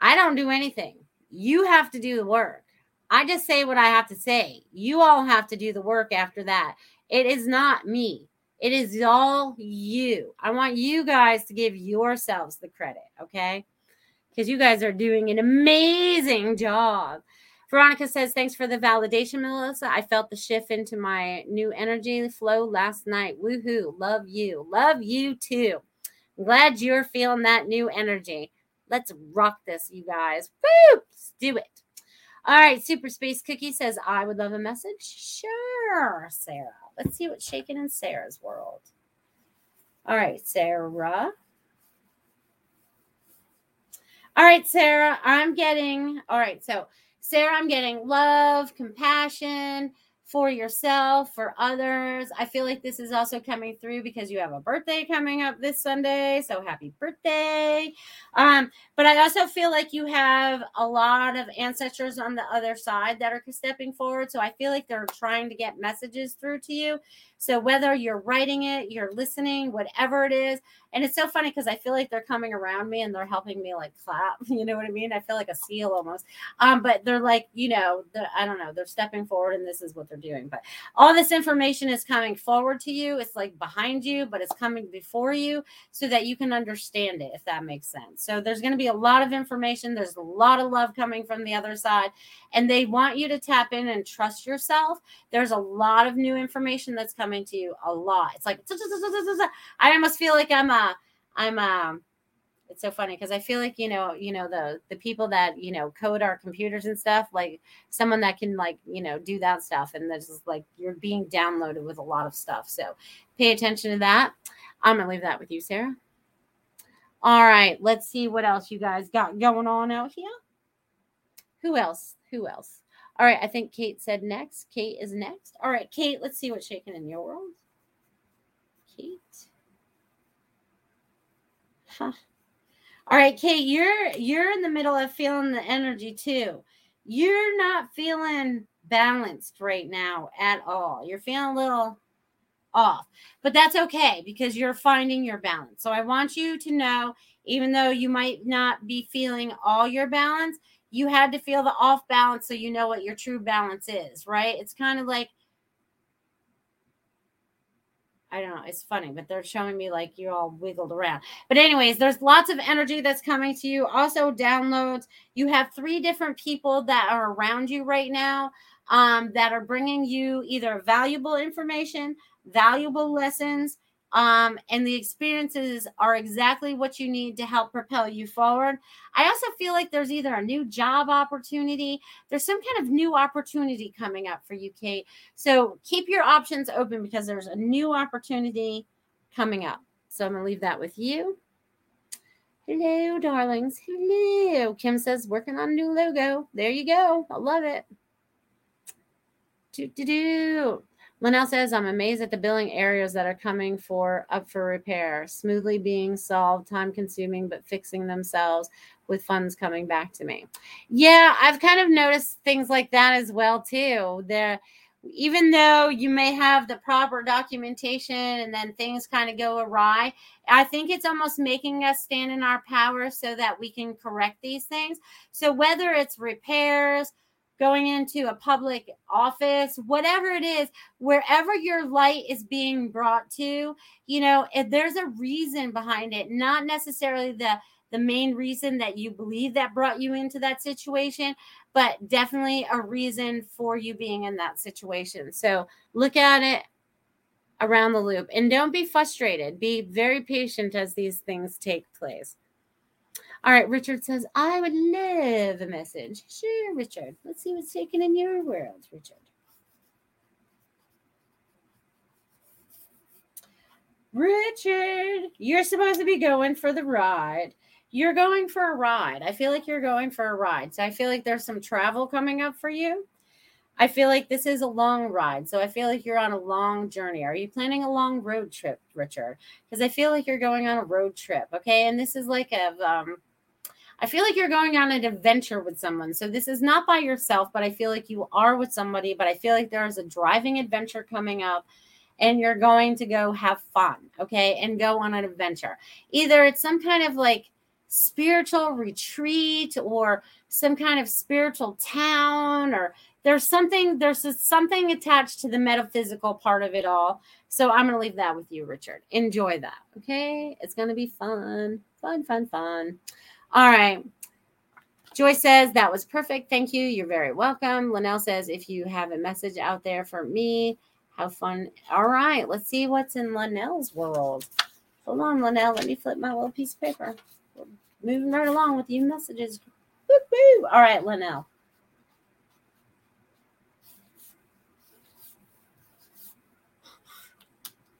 I don't do anything. You have to do the work. I just say what I have to say. You all have to do the work after that. It is not me. It is all you. I want you guys to give yourselves the credit, okay? Because you guys are doing an amazing job. Veronica says, Thanks for the validation, Melissa. I felt the shift into my new energy flow last night. Woohoo. Love you. Love you too. I'm glad you're feeling that new energy. Let's rock this, you guys. Woo! Let's do it. All right. Super Space Cookie says, I would love a message. Sure, Sarah. Let's see what's shaking in Sarah's world. All right, Sarah. All right, Sarah, I'm getting, all right, so Sarah, I'm getting love, compassion, for yourself, for others. I feel like this is also coming through because you have a birthday coming up this Sunday. So happy birthday. Um, but I also feel like you have a lot of ancestors on the other side that are stepping forward. So I feel like they're trying to get messages through to you. So whether you're writing it, you're listening, whatever it is, and it's so funny because I feel like they're coming around me and they're helping me like clap. You know what I mean? I feel like a seal almost. Um, but they're like, you know, I don't know, they're stepping forward and this is what they're doing. But all this information is coming forward to you. It's like behind you, but it's coming before you so that you can understand it, if that makes sense. So there's going to be a lot of information. There's a lot of love coming from the other side, and they want you to tap in and trust yourself. There's a lot of new information that's coming to you a lot. It's like I almost feel like I'm a I'm a it's so funny because I feel like you know, you know the the people that you know code our computers and stuff, like someone that can like you know do that stuff, and there's like you're being downloaded with a lot of stuff. So pay attention to that. I'm gonna leave that with you, Sarah. All right, let's see what else you guys got going on out here. Who else? Who else? All right, I think Kate said next. Kate is next. All right, Kate, let's see what's shaking in your world. Kate. Huh. All right, Kate, you're you're in the middle of feeling the energy too. You're not feeling balanced right now at all. You're feeling a little off, but that's okay because you're finding your balance. So I want you to know, even though you might not be feeling all your balance, you had to feel the off balance so you know what your true balance is, right? It's kind of like, I don't know. It's funny, but they're showing me like you all wiggled around. But, anyways, there's lots of energy that's coming to you. Also, downloads. You have three different people that are around you right now um, that are bringing you either valuable information, valuable lessons, um, and the experiences are exactly what you need to help propel you forward. I also feel like there's either a new job opportunity, there's some kind of new opportunity coming up for you, Kate. So keep your options open because there's a new opportunity coming up. So I'm going to leave that with you. Hello, darlings. Hello. Kim says, working on a new logo. There you go. I love it. Do, do, do. Linnell says, I'm amazed at the billing areas that are coming for up for repair, smoothly being solved, time consuming, but fixing themselves with funds coming back to me. Yeah, I've kind of noticed things like that as well too. There even though you may have the proper documentation and then things kind of go awry, I think it's almost making us stand in our power so that we can correct these things. So whether it's repairs, going into a public office, whatever it is, wherever your light is being brought to, you know, if there's a reason behind it, not necessarily the the main reason that you believe that brought you into that situation, but definitely a reason for you being in that situation. So look at it around the loop and don't be frustrated. Be very patient as these things take place. All right, Richard says, I would love a message. Sure, Richard. Let's see what's taken in your world, Richard. Richard, you're supposed to be going for the ride. You're going for a ride. I feel like you're going for a ride. So I feel like there's some travel coming up for you. I feel like this is a long ride. So I feel like you're on a long journey. Are you planning a long road trip, Richard? Because I feel like you're going on a road trip. Okay. And this is like a um I feel like you're going on an adventure with someone. So this is not by yourself, but I feel like you are with somebody. But I feel like there is a driving adventure coming up and you're going to go have fun, okay, and go on an adventure. Either it's some kind of like spiritual retreat or some kind of spiritual town or there's something there's something attached to the metaphysical part of it all so i'm going to leave that with you richard enjoy that okay it's going to be fun fun fun fun all right. Joy says that was perfect. Thank you. You're very welcome. Linnell says if you have a message out there for me, have fun. All right. Let's see what's in Linnell's world. Hold on, Linnell. Let me flip my little piece of paper. We're moving right along with you messages. Woo-hoo. All right, Linnell.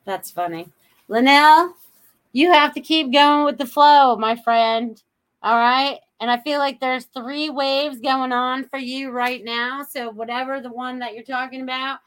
That's funny. Linnell, you have to keep going with the flow, my friend. All right. And I feel like there's three waves going on for you right now. So, whatever the one that you're talking about,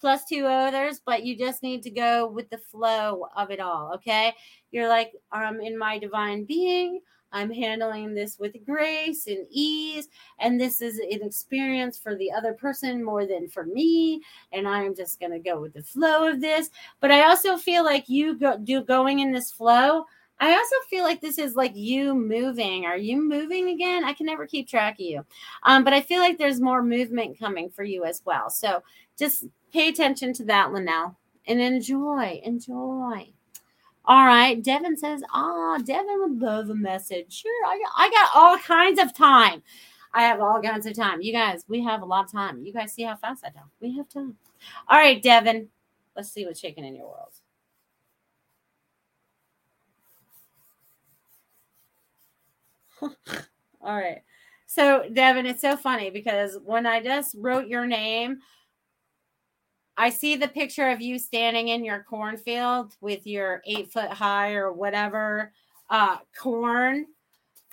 plus two others, but you just need to go with the flow of it all. Okay. You're like, I'm in my divine being. I'm handling this with grace and ease. And this is an experience for the other person more than for me. And I'm just going to go with the flow of this. But I also feel like you go, do going in this flow I also feel like this is like you moving. Are you moving again? I can never keep track of you. Um, but I feel like there's more movement coming for you as well. So just pay attention to that, Linnell, and enjoy. Enjoy. All right. Devin says, ah, oh, Devin would love a message. Sure. I got, I got all kinds of time. I have all kinds of time. You guys, we have a lot of time. You guys see how fast I do. We have time. All right, Devin. Let's see what's shaking in your world. All right. So, Devin, it's so funny because when I just wrote your name, I see the picture of you standing in your cornfield with your eight foot high or whatever uh, corn.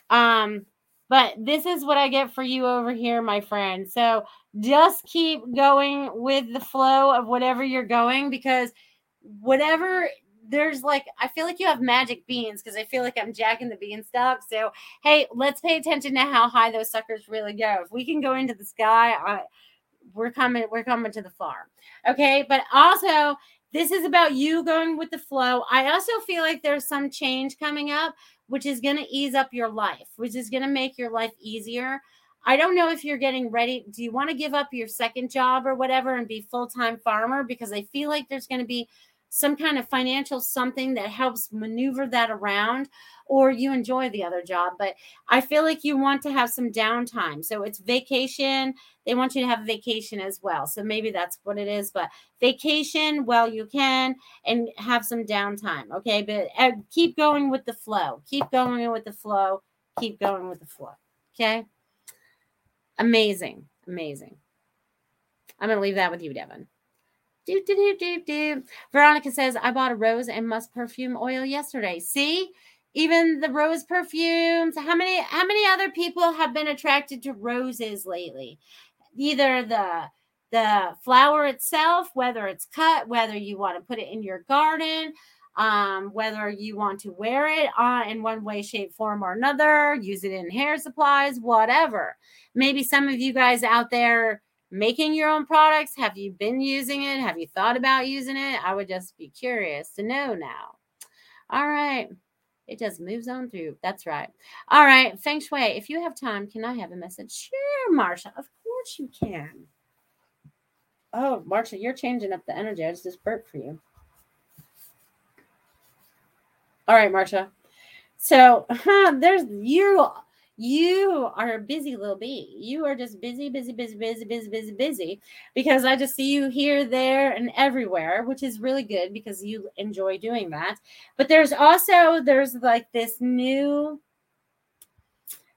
Um, but this is what I get for you over here, my friend. So just keep going with the flow of whatever you're going because whatever there's like I feel like you have magic beans because I feel like I'm jacking the beanstalk. So hey, let's pay attention to how high those suckers really go. If we can go into the sky, I, we're coming, we're coming to the farm. Okay. But also, this is about you going with the flow. I also feel like there's some change coming up, which is going to ease up your life, which is going to make your life easier. I don't know if you're getting ready. Do you want to give up your second job or whatever and be full time farmer? Because I feel like there's going to be some kind of financial something that helps maneuver that around or you enjoy the other job. But i feel like you want to have some downtime. So it's vacation. They want you to have a vacation as well. So maybe that's what it is but vacation while you can and have some downtime okay? But uh, keep going with the flow. Keep going with the flow. Keep going with the flow okay? Amazing. Amazing. I'm going to leave that with you devin do, do, do, do, do. Veronica says, I bought a rose and musk perfume oil yesterday. See, even the rose perfumes. How many how many other people have been attracted to roses lately? Either the the flower itself, whether it's cut, whether you want to put it in your garden, um, whether you want to wear it on in one way, shape, form, or another, use it in hair supplies, whatever. Maybe some of you guys out there making your own products? Have you been using it? Have you thought about using it? I would just be curious to know now. All right. It just moves on through. That's right. All right. Feng Shui, if you have time, can I have a message? Sure, Marsha. Of course you can. Oh, Marsha, you're changing up the energy. I just burped for you. All right, Marsha. So huh, there's you you are a busy little bee. You are just busy, busy, busy, busy, busy, busy, busy. Because I just see you here, there, and everywhere, which is really good because you enjoy doing that. But there's also there's like this new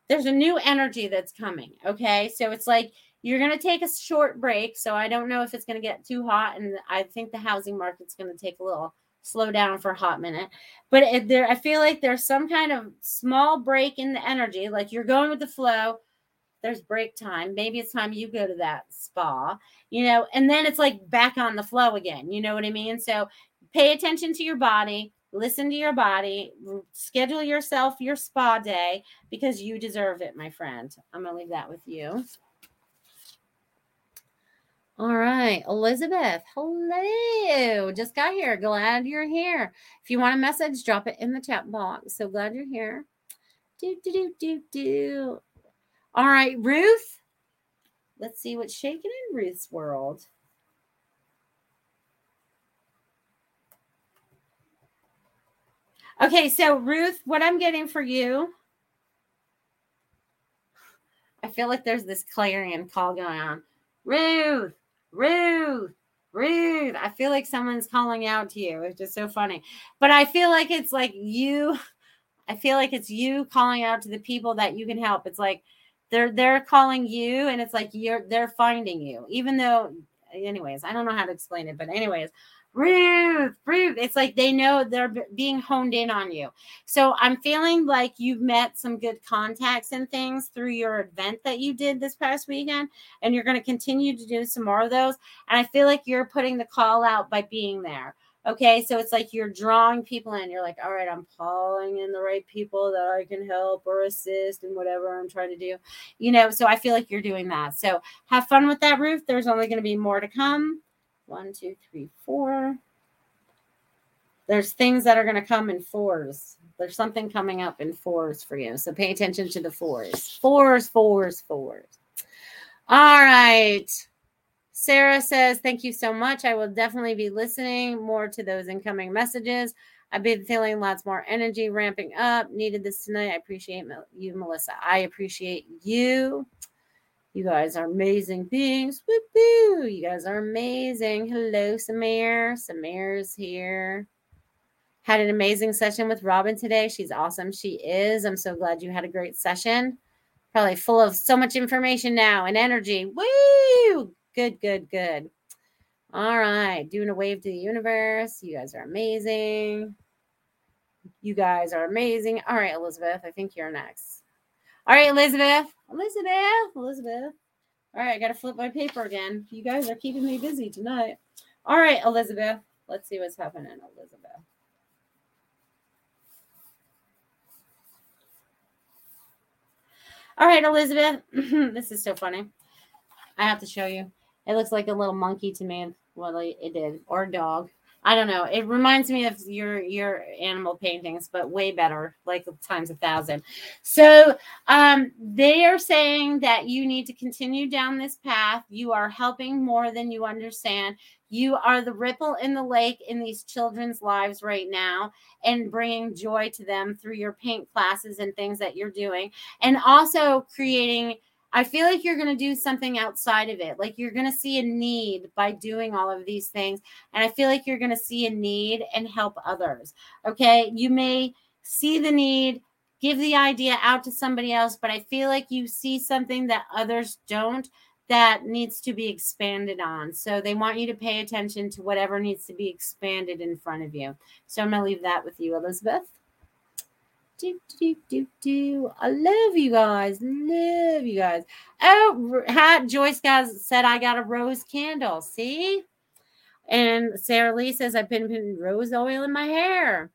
there's a new energy that's coming. Okay. So it's like you're going to take a short break. So I don't know if it's going to get too hot. And I think the housing market's going to take a little slow down for a hot minute. But it, there, I feel like there's some kind of small break in the energy, like you're going with the flow. There's break time. Maybe it's time you go to that spa, you know, and then it's like back on the flow again. You know what I mean? So pay attention to your body, listen to your body, schedule yourself your spa day because you deserve it, my friend. I'm going to leave that with you. All right, Elizabeth. Hello. Just got here. Glad you're here. If you want a message, drop it in the chat box. So glad you're here. Do, do, do, do, do. All right, Ruth. Let's see what's shaking in Ruth's world. Okay, so Ruth, what I'm getting for you, I feel like there's this clarion call going on. Ruth, Ruth, Ruth. I feel like someone's calling out to you. It's just so funny. But I feel like it's like you, I feel like it's you calling out to the people that you can help. It's like they're they're calling you and it's like you're they're finding you. Even though anyways, I don't know how to explain it, but anyways, Ruth, Ruth. It's like they know they're being honed in on you. So I'm feeling like you've met some good contacts and things through your event that you did this past weekend, and you're going to continue to do some more of those. And I feel like you're putting the call out by being there. Okay, so it's like you're drawing people in. You're like, all right, I'm calling in the right people that I can help or assist and whatever I'm trying to do. You know, so I feel like you're doing that. So have fun with that, Ruth. There's only going to be more to come. One, two, three, four. There's things that are going to come in fours. There's something coming up in fours for you. So pay attention to the fours. Fours, fours, fours. All right. Sarah says, Thank you so much. I will definitely be listening more to those incoming messages. I've been feeling lots more energy ramping up. Needed this tonight. I appreciate you, Melissa. I appreciate you. You guys are amazing beings. Woo hoo! You guys are amazing. Hello, Samir. Samir's here. Had an amazing session with Robin today. She's awesome. She is. I'm so glad you had a great session. Probably full of so much information now and energy. Woo! Good, good, good. All right. Doing a wave to the universe. You guys are amazing. You guys are amazing. All right, Elizabeth. I think you're next. All right, Elizabeth. Elizabeth. Elizabeth. All right, I got to flip my paper again. You guys are keeping me busy tonight. All right, Elizabeth. Let's see what's happening, Elizabeth. All right, Elizabeth. this is so funny. I have to show you. It looks like a little monkey to me. Well, it did, or a dog. I don't know. It reminds me of your your animal paintings, but way better, like times a thousand. So um, they are saying that you need to continue down this path. You are helping more than you understand. You are the ripple in the lake in these children's lives right now, and bringing joy to them through your paint classes and things that you're doing, and also creating I feel like you're going to do something outside of it. Like you're going to see a need by doing all of these things. And I feel like you're going to see a need and help others. Okay. You may see the need, give the idea out to somebody else, but I feel like you see something that others don't that needs to be expanded on. So they want you to pay attention to whatever needs to be expanded in front of you. So I'm going to leave that with you, Elizabeth. Do, do, do, do. I love you guys. Love you guys. Oh, hat Joyce guys said I got a rose candle. See? And Sarah Lee says I've been putting rose oil in my hair.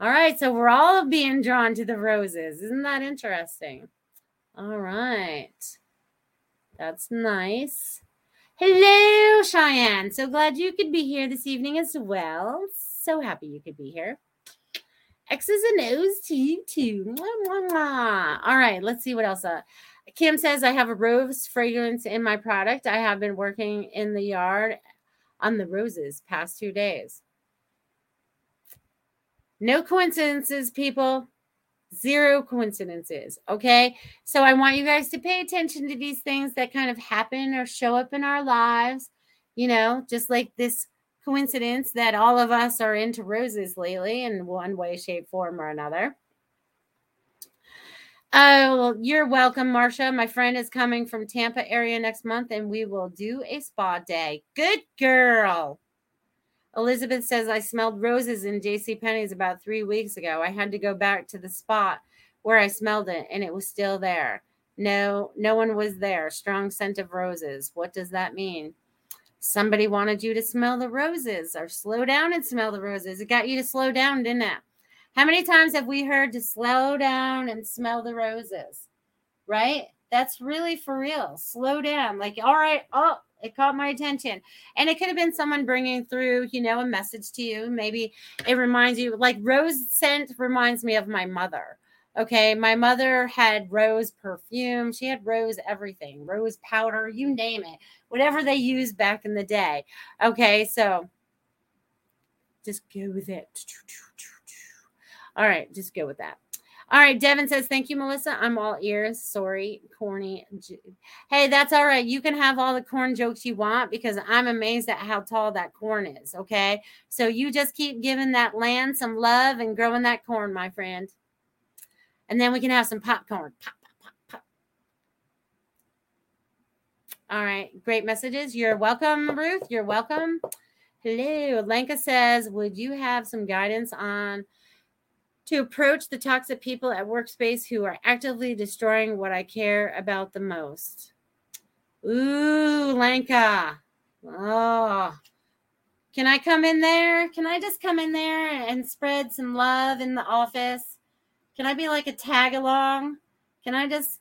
All right, so we're all being drawn to the roses. Isn't that interesting? All right. That's nice. Hello, Cheyenne. So glad you could be here this evening as well. So happy you could be here. X's and O's to you too. Mwah, mwah. All right, let's see what else. Uh, Kim says, I have a rose fragrance in my product. I have been working in the yard on the roses past two days. No coincidences, people. Zero coincidences. Okay. So I want you guys to pay attention to these things that kind of happen or show up in our lives. You know, just like this coincidence that all of us are into roses lately in one way, shape, form, or another. Oh, well, you're welcome, Marsha. My friend is coming from Tampa area next month, and we will do a spa day. Good girl. Elizabeth says I smelled roses in J.C. Penney's about three weeks ago. I had to go back to the spot where I smelled it, and it was still there. No, no one was there. Strong scent of roses. What does that mean? Somebody wanted you to smell the roses or slow down and smell the roses. It got you to slow down, didn't it? How many times have we heard to slow down and smell the roses? Right? That's really for real. Slow down. Like, all right, oh, it caught my attention. And it could have been someone bringing through, you know, a message to you. Maybe it reminds you, like rose scent reminds me of my mother. Okay. My mother had rose perfume. She had rose everything, rose powder, you name it, whatever they used back in the day. Okay. So just go with it. All right. Just go with that. All right. Devin says, Thank you, Melissa. I'm all ears. Sorry, corny. Hey, that's all right. You can have all the corn jokes you want because I'm amazed at how tall that corn is. Okay. So you just keep giving that land some love and growing that corn, my friend and then we can have some popcorn. Pop, pop, pop, pop. All right, great messages. You're welcome, Ruth. You're welcome. Hello. Lenka says, Would you have some guidance on to approach the toxic people at workspace who are actively destroying what I care about the most? Ooh, Lenka. Oh, can I come in there? Can I just come in there and spread some love in the office? Can I be like a tag along? Can I just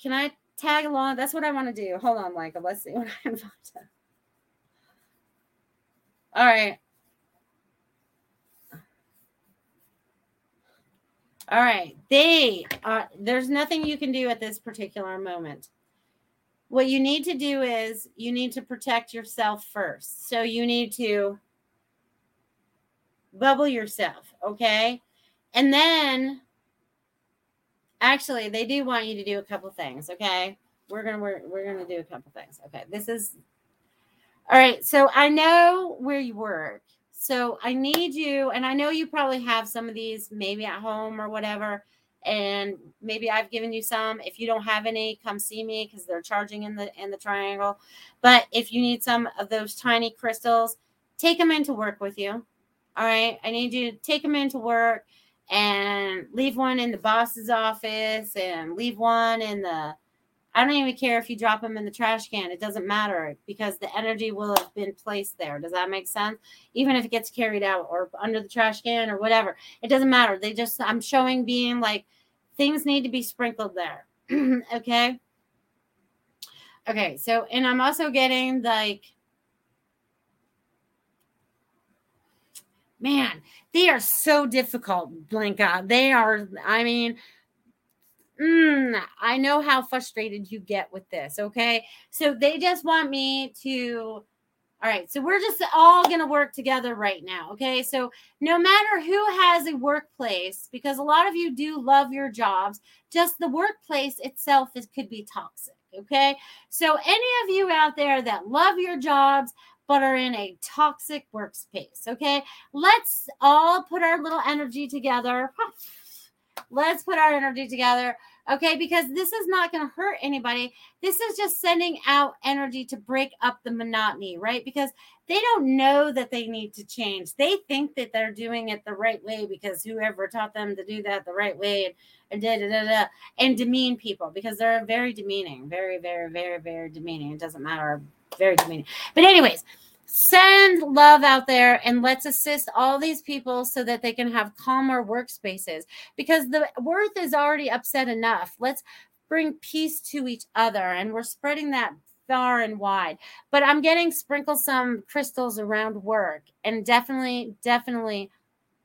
can I tag along? That's what I want to do. Hold on, Michael. Let's see what I invite. All right. All right. They are there's nothing you can do at this particular moment. What you need to do is you need to protect yourself first. So you need to bubble yourself, okay? And then actually they do want you to do a couple things, okay? We're gonna we're, we're gonna do a couple things. Okay, this is all right. So I know where you work. So I need you, and I know you probably have some of these maybe at home or whatever. And maybe I've given you some. If you don't have any, come see me because they're charging in the in the triangle. But if you need some of those tiny crystals, take them in to work with you. All right. I need you to take them in to work and leave one in the boss's office and leave one in the I don't even care if you drop them in the trash can. It doesn't matter because the energy will have been placed there. Does that make sense? Even if it gets carried out or under the trash can or whatever, it doesn't matter. They just, I'm showing being like things need to be sprinkled there. okay. Okay, so and I'm also getting like man, they are so difficult, Blanca. They are, I mean, mm, I know how frustrated you get with this. Okay. So they just want me to. All right. So we're just all going to work together right now. Okay. So no matter who has a workplace, because a lot of you do love your jobs, just the workplace itself is, could be toxic. Okay. So any of you out there that love your jobs, but are in a toxic workspace. Okay. Let's all put our little energy together. Let's put our energy together. Okay. Because this is not going to hurt anybody. This is just sending out energy to break up the monotony, right? Because they don't know that they need to change. They think that they're doing it the right way because whoever taught them to do that the right way and, da, da, da, da, and demean people because they're very demeaning, very, very, very, very demeaning. It doesn't matter very demeaning. But, anyways, send love out there and let's assist all these people so that they can have calmer workspaces because the worth is already upset enough. Let's bring peace to each other and we're spreading that far and wide. But I'm getting sprinkle some crystals around work and definitely, definitely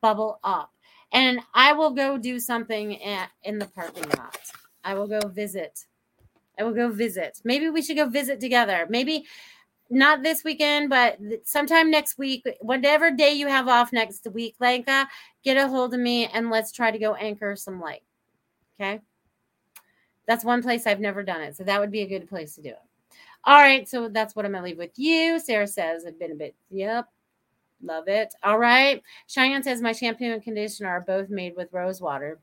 bubble up. And I will go do something in the parking lot. I will go visit. I will go visit. Maybe we should go visit together. Maybe not this weekend, but sometime next week, whatever day you have off next week, Lanka, get a hold of me and let's try to go anchor some light. Okay. That's one place I've never done it. So that would be a good place to do it. All right. So that's what I'm going to leave with you. Sarah says, I've been a bit, yep. Love it. All right. Cheyenne says, my shampoo and conditioner are both made with rose water.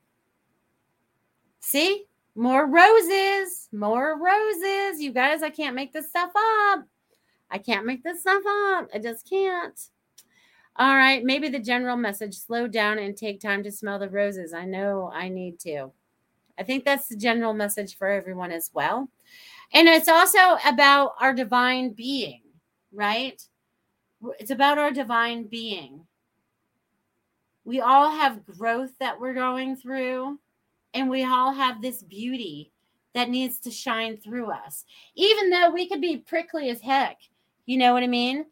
See? More roses. More roses. You guys, I can't make this stuff up. I can't make this stuff up. I just can't. All right. Maybe the general message slow down and take time to smell the roses. I know I need to. I think that's the general message for everyone as well. And it's also about our divine being, right? It's about our divine being. We all have growth that we're going through, and we all have this beauty that needs to shine through us. Even though we could be prickly as heck, you know what I mean?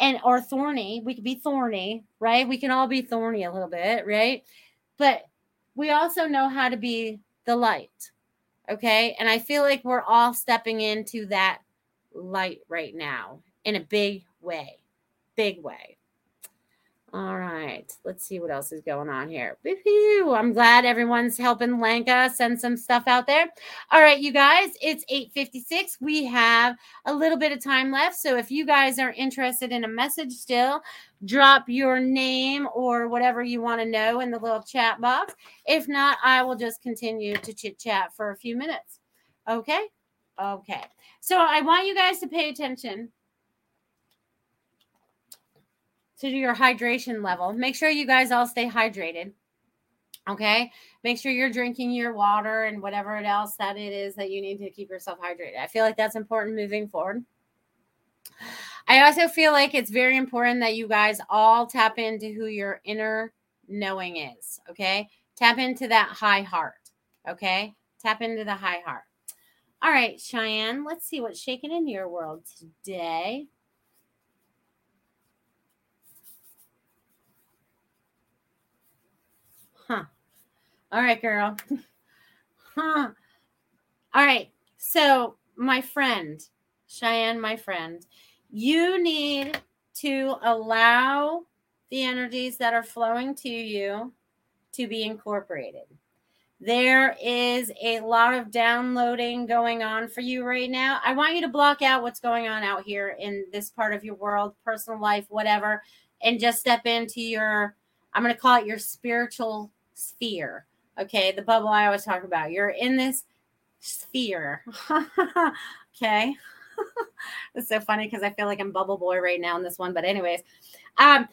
And or thorny. We could be thorny, right? We can all be thorny a little bit, right? But we also know how to be the light. Okay. And I feel like we're all stepping into that light right now in a big way. Big way. All right, let's see what else is going on here. I'm glad everyone's helping Lanka send some stuff out there. All right, you guys, it's 8:56. We have a little bit of time left, so if you guys are interested in a message still, drop your name or whatever you want to know in the little chat box. If not, I will just continue to chit chat for a few minutes. Okay? Okay. So I want you guys to pay attention to your hydration level. Make sure you guys all stay hydrated. Okay. Make sure you're drinking your water and whatever else that it is that you need to keep yourself hydrated. I feel like that's important moving forward. I also feel like it's very important that you guys all tap into who your inner knowing is. Okay. Tap into that high heart. Okay. Tap into the high heart. All right, Cheyenne, let's see what's shaking in your world today. Huh. All right, girl. huh. All right. So, my friend, Cheyenne, my friend, you need to allow the energies that are flowing to you to be incorporated. There is a lot of downloading going on for you right now. I want you to block out what's going on out here in this part of your world, personal life, whatever, and just step into your, I'm going to call it your spiritual sphere. Okay, the bubble I always talk about. You're in this sphere. okay. it's so funny because I feel like I'm bubble boy right now in this one. But anyways, um,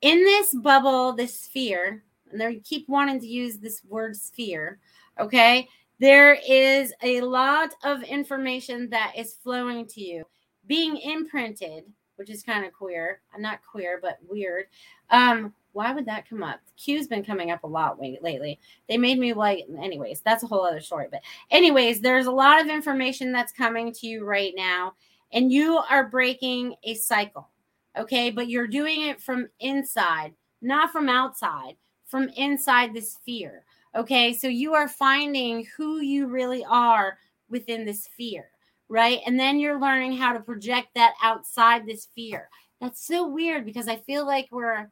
in this bubble, this sphere, and they keep wanting to use this word sphere. Okay, there is a lot of information that is flowing to you, being imprinted, which is kind of queer. I'm not queer, but weird. Um, Why would that come up? Q's been coming up a lot lately. They made me like, anyways, that's a whole other story. But, anyways, there's a lot of information that's coming to you right now, and you are breaking a cycle. Okay. But you're doing it from inside, not from outside, from inside this sphere. Okay. So you are finding who you really are within this sphere, right? And then you're learning how to project that outside this sphere. That's so weird because I feel like we're,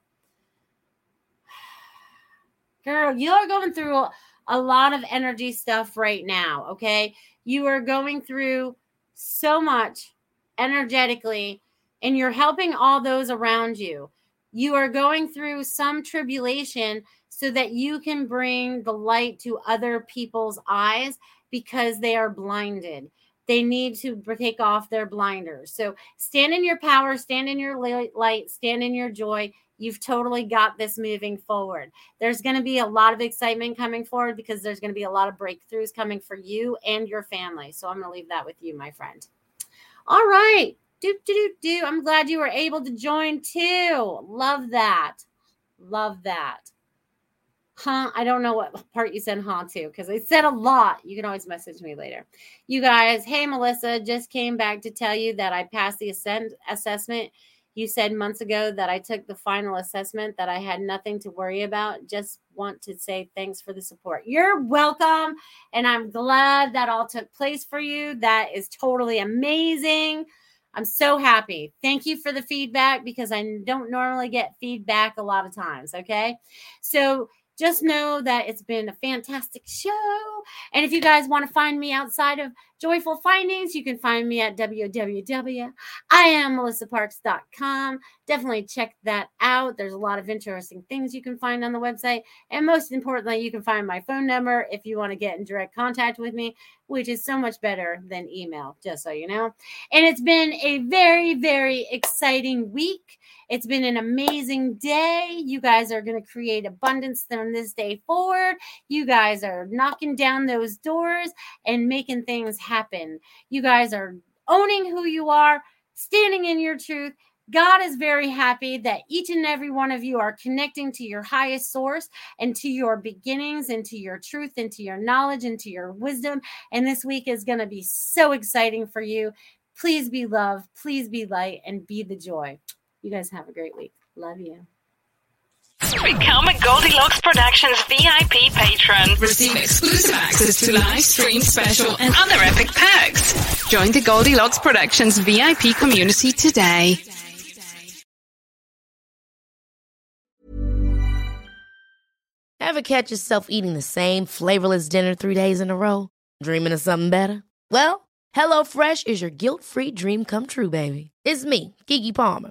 girl, you're going through a lot of energy stuff right now. Okay. You are going through so much energetically and you're helping all those around you. You are going through some tribulation so that you can bring the light to other people's eyes because they are blinded. They need to take off their blinders. So stand in your power, stand in your light, stand in your joy. You've totally got this moving forward. There's going to be a lot of excitement coming forward because there's going to be a lot of breakthroughs coming for you and your family. So I'm going to leave that with you, my friend. All right. Do, do, do, do. I'm glad you were able to join too. Love that. Love that huh? I don't know what part you said huh to because I said a lot. You can always message me later. You guys, hey, Melissa, just came back to tell you that I passed the ascend- assessment. You said months ago that I took the final assessment, that I had nothing to worry about. Just want to say thanks for the support. You're welcome. And I'm glad that all took place for you. That is totally amazing. I'm so happy. Thank you for the feedback because I don't normally get feedback a lot of times. Okay. So, just know that it's been a fantastic show. And if you guys want to find me outside of Joyful Findings, you can find me at www.iammelissaparks.com. Definitely check that out. There's a lot of interesting things you can find on the website. And most importantly, you can find my phone number if you want to get in direct contact with me, which is so much better than email, just so you know. And it's been a very, very exciting week. It's been an amazing day. You guys are going to create abundance from this day forward. You guys are knocking down those doors and making things happen. You guys are owning who you are, standing in your truth. God is very happy that each and every one of you are connecting to your highest source and to your beginnings and to your truth and to your knowledge and to your wisdom. And this week is going to be so exciting for you. Please be love, please be light, and be the joy. You guys have a great week. Love you. Become a Goldilocks Productions VIP patron. Receive exclusive access to live stream special and other epic perks. Join the Goldilocks Productions VIP community today. Ever catch yourself eating the same flavorless dinner three days in a row? Dreaming of something better? Well, HelloFresh is your guilt-free dream come true, baby. It's me, Keke Palmer.